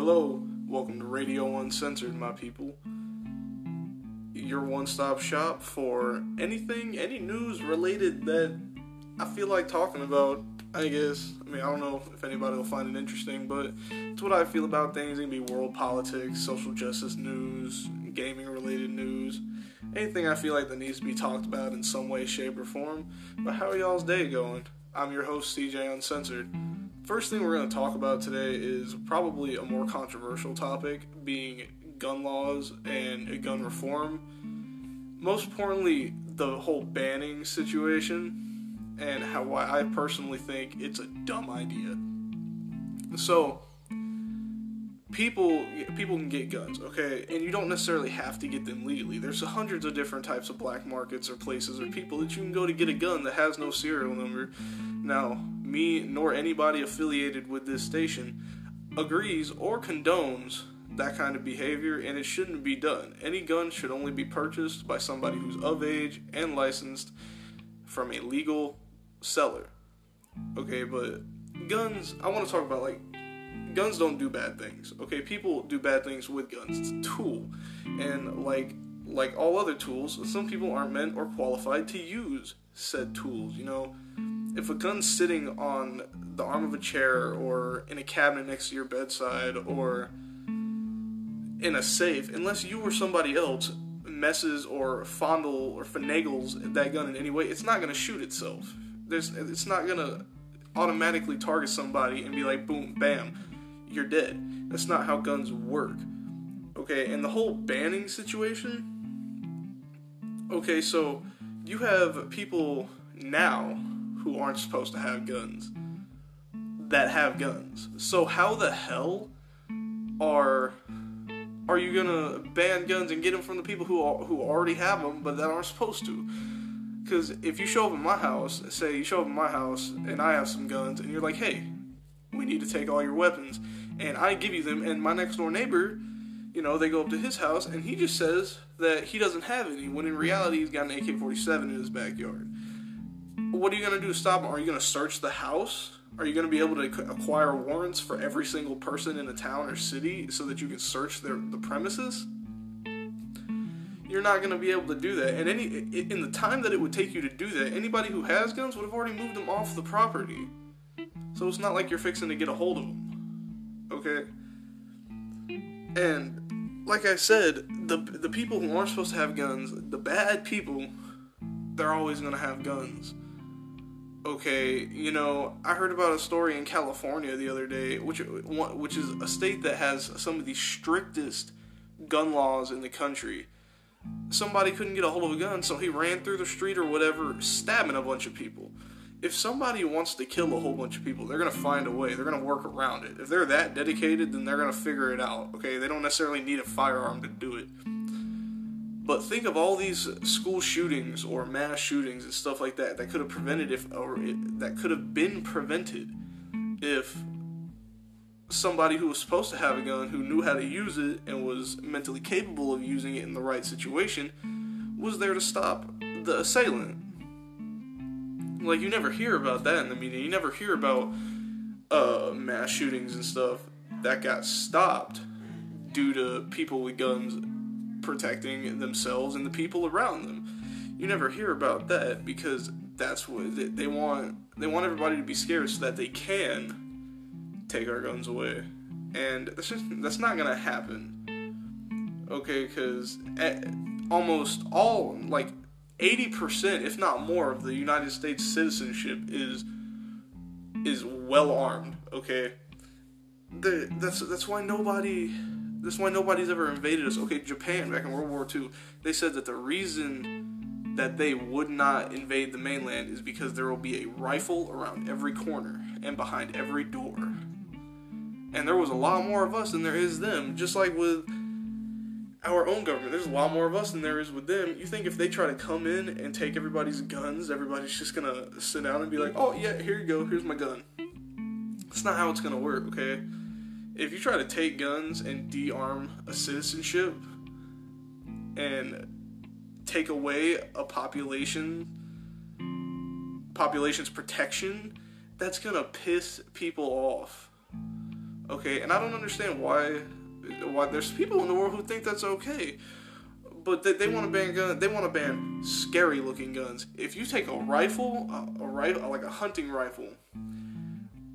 hello. Welcome to Radio Uncensored, my people. Your one stop shop for anything, any news related that I feel like talking about. I guess. I mean, I don't know if anybody will find it interesting, but it's what I feel about things. It can be world politics, social justice news, gaming related news, anything I feel like that needs to be talked about in some way, shape, or form. But how are y'all's day going? I'm your host, CJ Uncensored. First thing we're going to talk about today is probably a more controversial topic, being gun laws and gun reform. Most importantly, the whole banning situation and how why I personally think it's a dumb idea. So, people people can get guns, okay, and you don't necessarily have to get them legally. There's hundreds of different types of black markets or places or people that you can go to get a gun that has no serial number. Now, me nor anybody affiliated with this station agrees or condones that kind of behavior, and it shouldn't be done. Any gun should only be purchased by somebody who's of age and licensed from a legal seller. Okay, but guns, I want to talk about like guns don't do bad things. Okay, people do bad things with guns. It's a tool, and like like all other tools, some people aren't meant or qualified to use said tools. You know, if a gun's sitting on the arm of a chair or in a cabinet next to your bedside or in a safe, unless you or somebody else messes or fondle or finagles that gun in any way, it's not going to shoot itself. There's, it's not going to automatically target somebody and be like, boom, bam, you're dead. That's not how guns work. Okay, and the whole banning situation. Okay, so you have people now who aren't supposed to have guns that have guns. So how the hell are are you gonna ban guns and get them from the people who who already have them but that aren't supposed to? Because if you show up in my house, say you show up in my house and I have some guns, and you're like, hey, we need to take all your weapons, and I give you them, and my next door neighbor, you know, they go up to his house and he just says that he doesn't have any, when in reality he's got an AK 47 in his backyard. What are you gonna do to stop him? Are you gonna search the house? Are you going to be able to acquire warrants for every single person in a town or city so that you can search their the premises? You're not going to be able to do that. And any in the time that it would take you to do that, anybody who has guns would have already moved them off the property. So it's not like you're fixing to get a hold of them. Okay? And like I said, the the people who aren't supposed to have guns, the bad people, they're always going to have guns okay, you know, I heard about a story in California the other day, which which is a state that has some of the strictest gun laws in the country. Somebody couldn't get a hold of a gun, so he ran through the street or whatever, stabbing a bunch of people. If somebody wants to kill a whole bunch of people, they're gonna find a way. They're gonna work around it. If they're that dedicated, then they're gonna figure it out. Okay, they don't necessarily need a firearm to do. But think of all these school shootings or mass shootings and stuff like that that could have prevented if or that could have been prevented if somebody who was supposed to have a gun who knew how to use it and was mentally capable of using it in the right situation was there to stop the assailant. Like you never hear about that in the media. You never hear about uh, mass shootings and stuff that got stopped due to people with guns protecting themselves and the people around them. You never hear about that because that's what they, they want. They want everybody to be scared so that they can take our guns away, and that's just that's not gonna happen. Okay, because almost all like 80% if not more of the united states citizenship is is well armed okay the, that's that's why nobody that's why nobody's ever invaded us. Okay, Japan back in World War II, they said that the reason that they would not invade the mainland is because there will be a rifle around every corner and behind every door. And there was a lot more of us than there is them, just like with our own government. There's a lot more of us than there is with them. You think if they try to come in and take everybody's guns, everybody's just gonna sit down and be like, oh, yeah, here you go, here's my gun. That's not how it's gonna work, okay? If you try to take guns and de-arm a citizenship and take away a population population's protection that's gonna piss people off Okay, and I don't understand why why there's people in the world who think that's okay. But they, they want to ban gun. They want to ban scary looking guns. If you take a rifle, a, a rifle like a hunting rifle,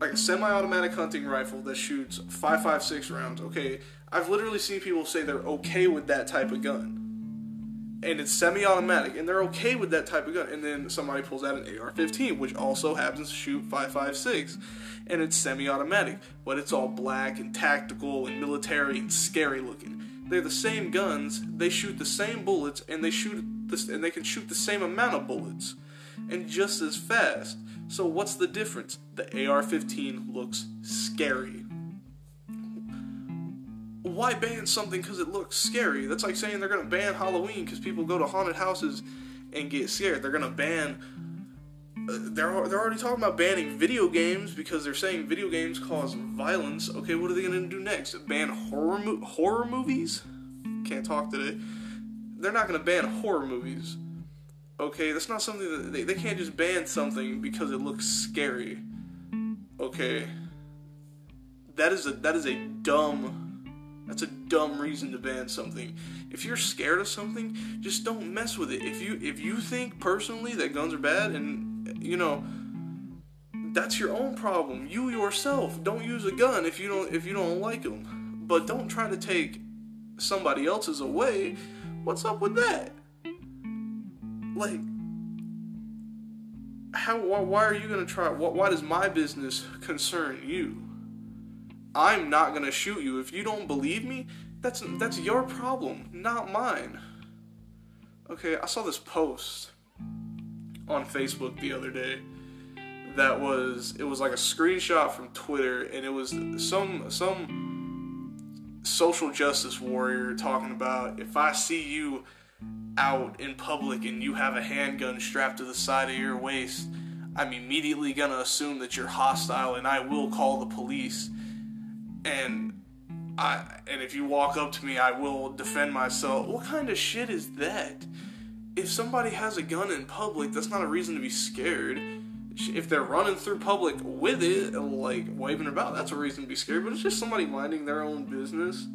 like a semi-automatic hunting rifle that shoots 5.56 rounds. Okay, I've literally seen people say they're okay with that type of gun. And it's semi-automatic, and they're okay with that type of gun. And then somebody pulls out an AR-15, which also happens to shoot 5.56, and it's semi-automatic, but it's all black and tactical and military and scary looking. They're the same guns. They shoot the same bullets, and they shoot this, and they can shoot the same amount of bullets, and just as fast. So what's the difference? The AR-15 looks scary. Why ban something because it looks scary? That's like saying they're gonna ban Halloween because people go to haunted houses and get scared. They're gonna ban. Uh, they're they're already talking about banning video games because they're saying video games cause violence. Okay, what are they gonna do next? Ban horror mo- horror movies? Can't talk today. They're not gonna ban horror movies Okay, that's not something that they, they can't just ban something because it looks scary. Okay. That is a that is a dumb that's a dumb reason to ban something. If you're scared of something, just don't mess with it. If you if you think personally that guns are bad and you know that's your own problem. You yourself don't use a gun if you don't if you don't like them. But don't try to take somebody else's away. What's up with that? Like how why, why are you to try why, why does my business concern you? I'm not to shoot you. If you don't believe me that's that's your problem not mine. Okay i saw this post on facebook the other day that was it was like a screenshot from twitter and it was some some social justice warrior talking about if i see you out in public and you have a handgun strapped to the side of your waist, I'm immediately gonna assume that you're hostile and I will call the police. And I and if you walk up to me, I will defend myself. What kind of shit is that? If somebody has a gun in public, that's not a reason to be scared. If they're running through public with it, like waving about, that's a reason to be scared. But it's just somebody minding their own business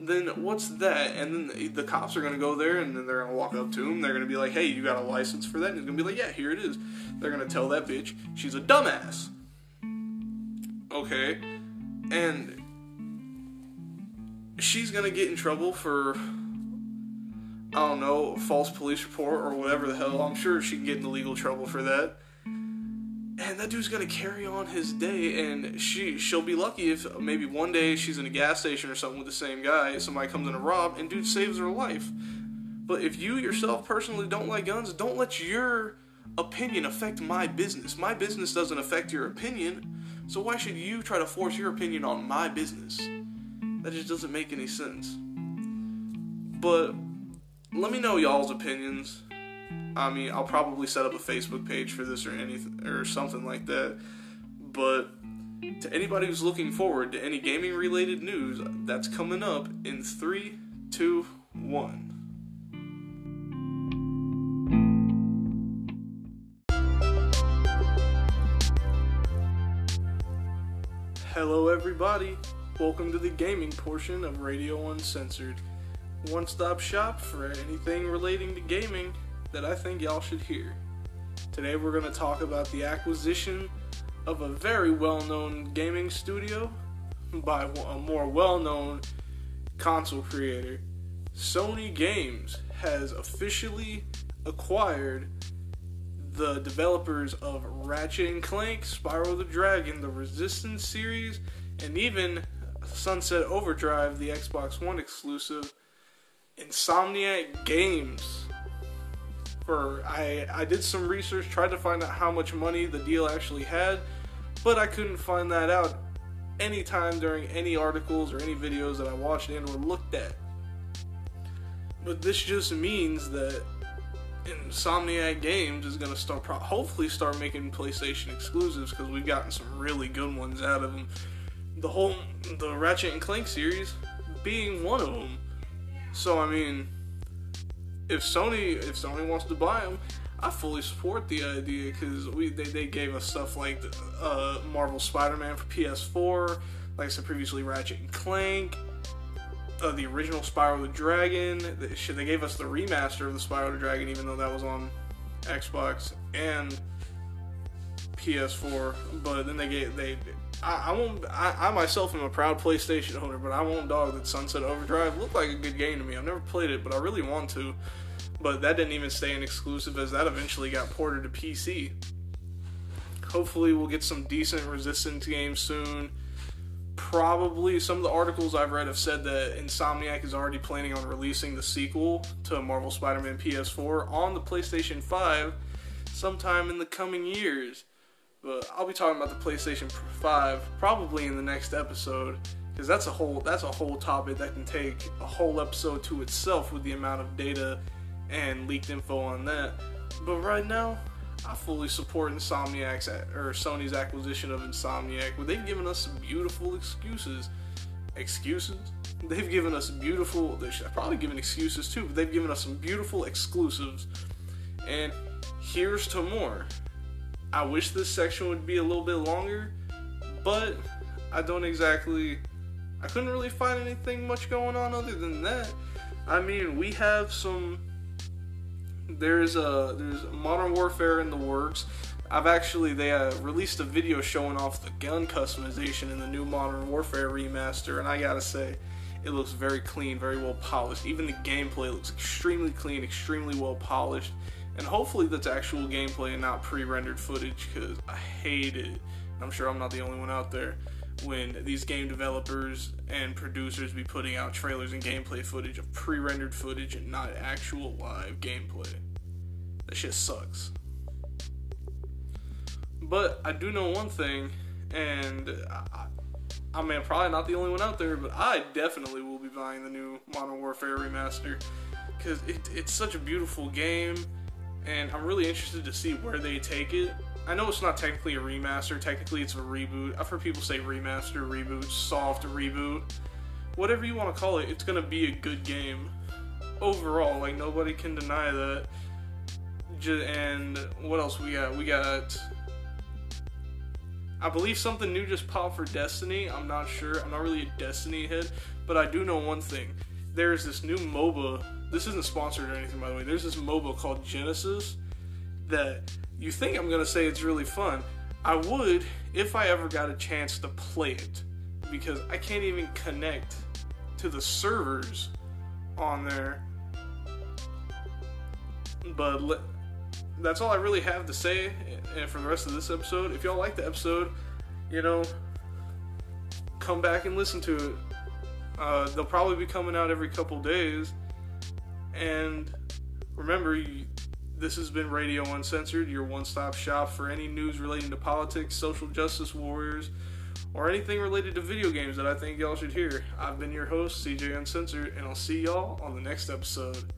then what's that? And then the cops are gonna go there, and then they're gonna walk up to him. They're gonna be like, "Hey, you got a license for that?" And he's gonna be like, "Yeah, here it is." They're gonna tell that bitch she's a dumbass. Okay, and she's gonna get in trouble for I don't know false police report or whatever the hell. I'm sure she can get into legal trouble for that and that dude's gonna carry on his day and she she'll be lucky if maybe one day she's in a gas station or something with the same guy somebody comes in to rob and dude saves her life. But if you yourself personally don't like guns don't let your opinion affect my business. My business doesn't affect your opinion so why should you try to force your opinion on my business? That just doesn't make any sense. But let me know y'all's opinions I mean, I'll probably set up a Facebook page for this or anything or something like that. But to anybody who's looking forward to any gaming related news, that's coming up in three, two, one. Hello, everybody. Welcome to the gaming portion of Radio Uncensored. One stop shop for anything relating to gaming that I think y'all should hear. Today we're going to talk about the acquisition of a very well known gaming studio by a more well known console creator. Sony Games has officially acquired the developers of Ratchet and Clank, Spyro the Dragon, the Resistance series, and even Sunset Overdrive, the Xbox One exclusive, Insomniac Games I I did some research, tried to find out how much money the deal actually had, but I couldn't find that out anytime during any articles or any videos that I watched and or looked at. But this just means that Insomniac Games is going to start, hopefully, start making PlayStation exclusives because we've gotten some really good ones out of them. The whole the Ratchet and Clank series being one of them. So I mean, if Sony if Sony wants to buy them, I fully support the idea because we they, they gave us stuff like uh, Marvel Spider-Man for PS4, like I said previously, Ratchet and Clank, uh, the original Spyro the Dragon. They, they gave us the remaster of the Spyro the Dragon, even though that was on Xbox and PS4. But then they gave they. I, I won't. I, I myself am a proud PlayStation owner, but I won't dog that Sunset Overdrive looked like a good game to me. I've never played it, but I really want to. But that didn't even stay an exclusive, as that eventually got ported to PC. Hopefully, we'll get some decent Resistance games soon probably some of the articles I've read have said that Insomniac is already planning on releasing the sequel to Marvel Spider Man PS4 on the PlayStation 5 sometime in the coming years. But I'll be talking about the PlayStation 5 probably in the next episode because that's a whole that's a whole topic that can take a whole episode to itself with the amount of data and leaked info on that. But right now, I fully support Insomniac's or Sony's acquisition of Insomniac. Where they've given us some beautiful excuses. Excuses? They've given us beautiful. They should probably given excuses too, but they've given us some beautiful exclusives. And here's to more. I wish this section would be a little bit longer, but I don't exactly. I couldn't really find anything much going on other than that. I mean, we have some there's a there's Modern Warfare in the works. I've actually they uh, released a video showing off the gun customization in the new Modern Warfare remaster, and I gotta say, it looks very clean, very well polished. Even the gameplay looks extremely clean, extremely well polished, and hopefully that's actual gameplay and not pre-rendered footage because I hate it. I'm sure I'm not the only one out there when these game developers and producers be putting out trailers and gameplay footage of pre-rendered footage and not actual live gameplay. That shit sucks. But I do know one thing, and I, I mean, probably not the only one out there, but I definitely will be buying the new Modern Warfare remaster because it, it's such a beautiful game, and I'm really interested to see where they take it I know it's not technically a remaster, technically it's a reboot. I've heard people say remaster, reboot, soft reboot. Whatever you want to call it, it's going to be a good game. Overall, like nobody can deny that. And what else we got? We got I believe something new just popped for Destiny. I'm not sure. I'm not really a Destiny head, but I do know one thing. There's this new MOBA. This isn't sponsored or anything, by the way. There's this MOBA called Genesis that you think I'm gonna say it's really fun. I would if I ever got a chance to play it because I can't even connect to the servers on there. But le- that's all I really have to say and for the rest of this episode. If y'all like the episode, you know, come back and listen to it. Uh, they'll probably be coming out every couple days. And remember, you, this has been Radio Uncensored, your one stop shop for any news relating to politics, social justice warriors, or anything related to video games that I think y'all should hear. I've been your host, CJ Uncensored, and I'll see y'all on the next episode.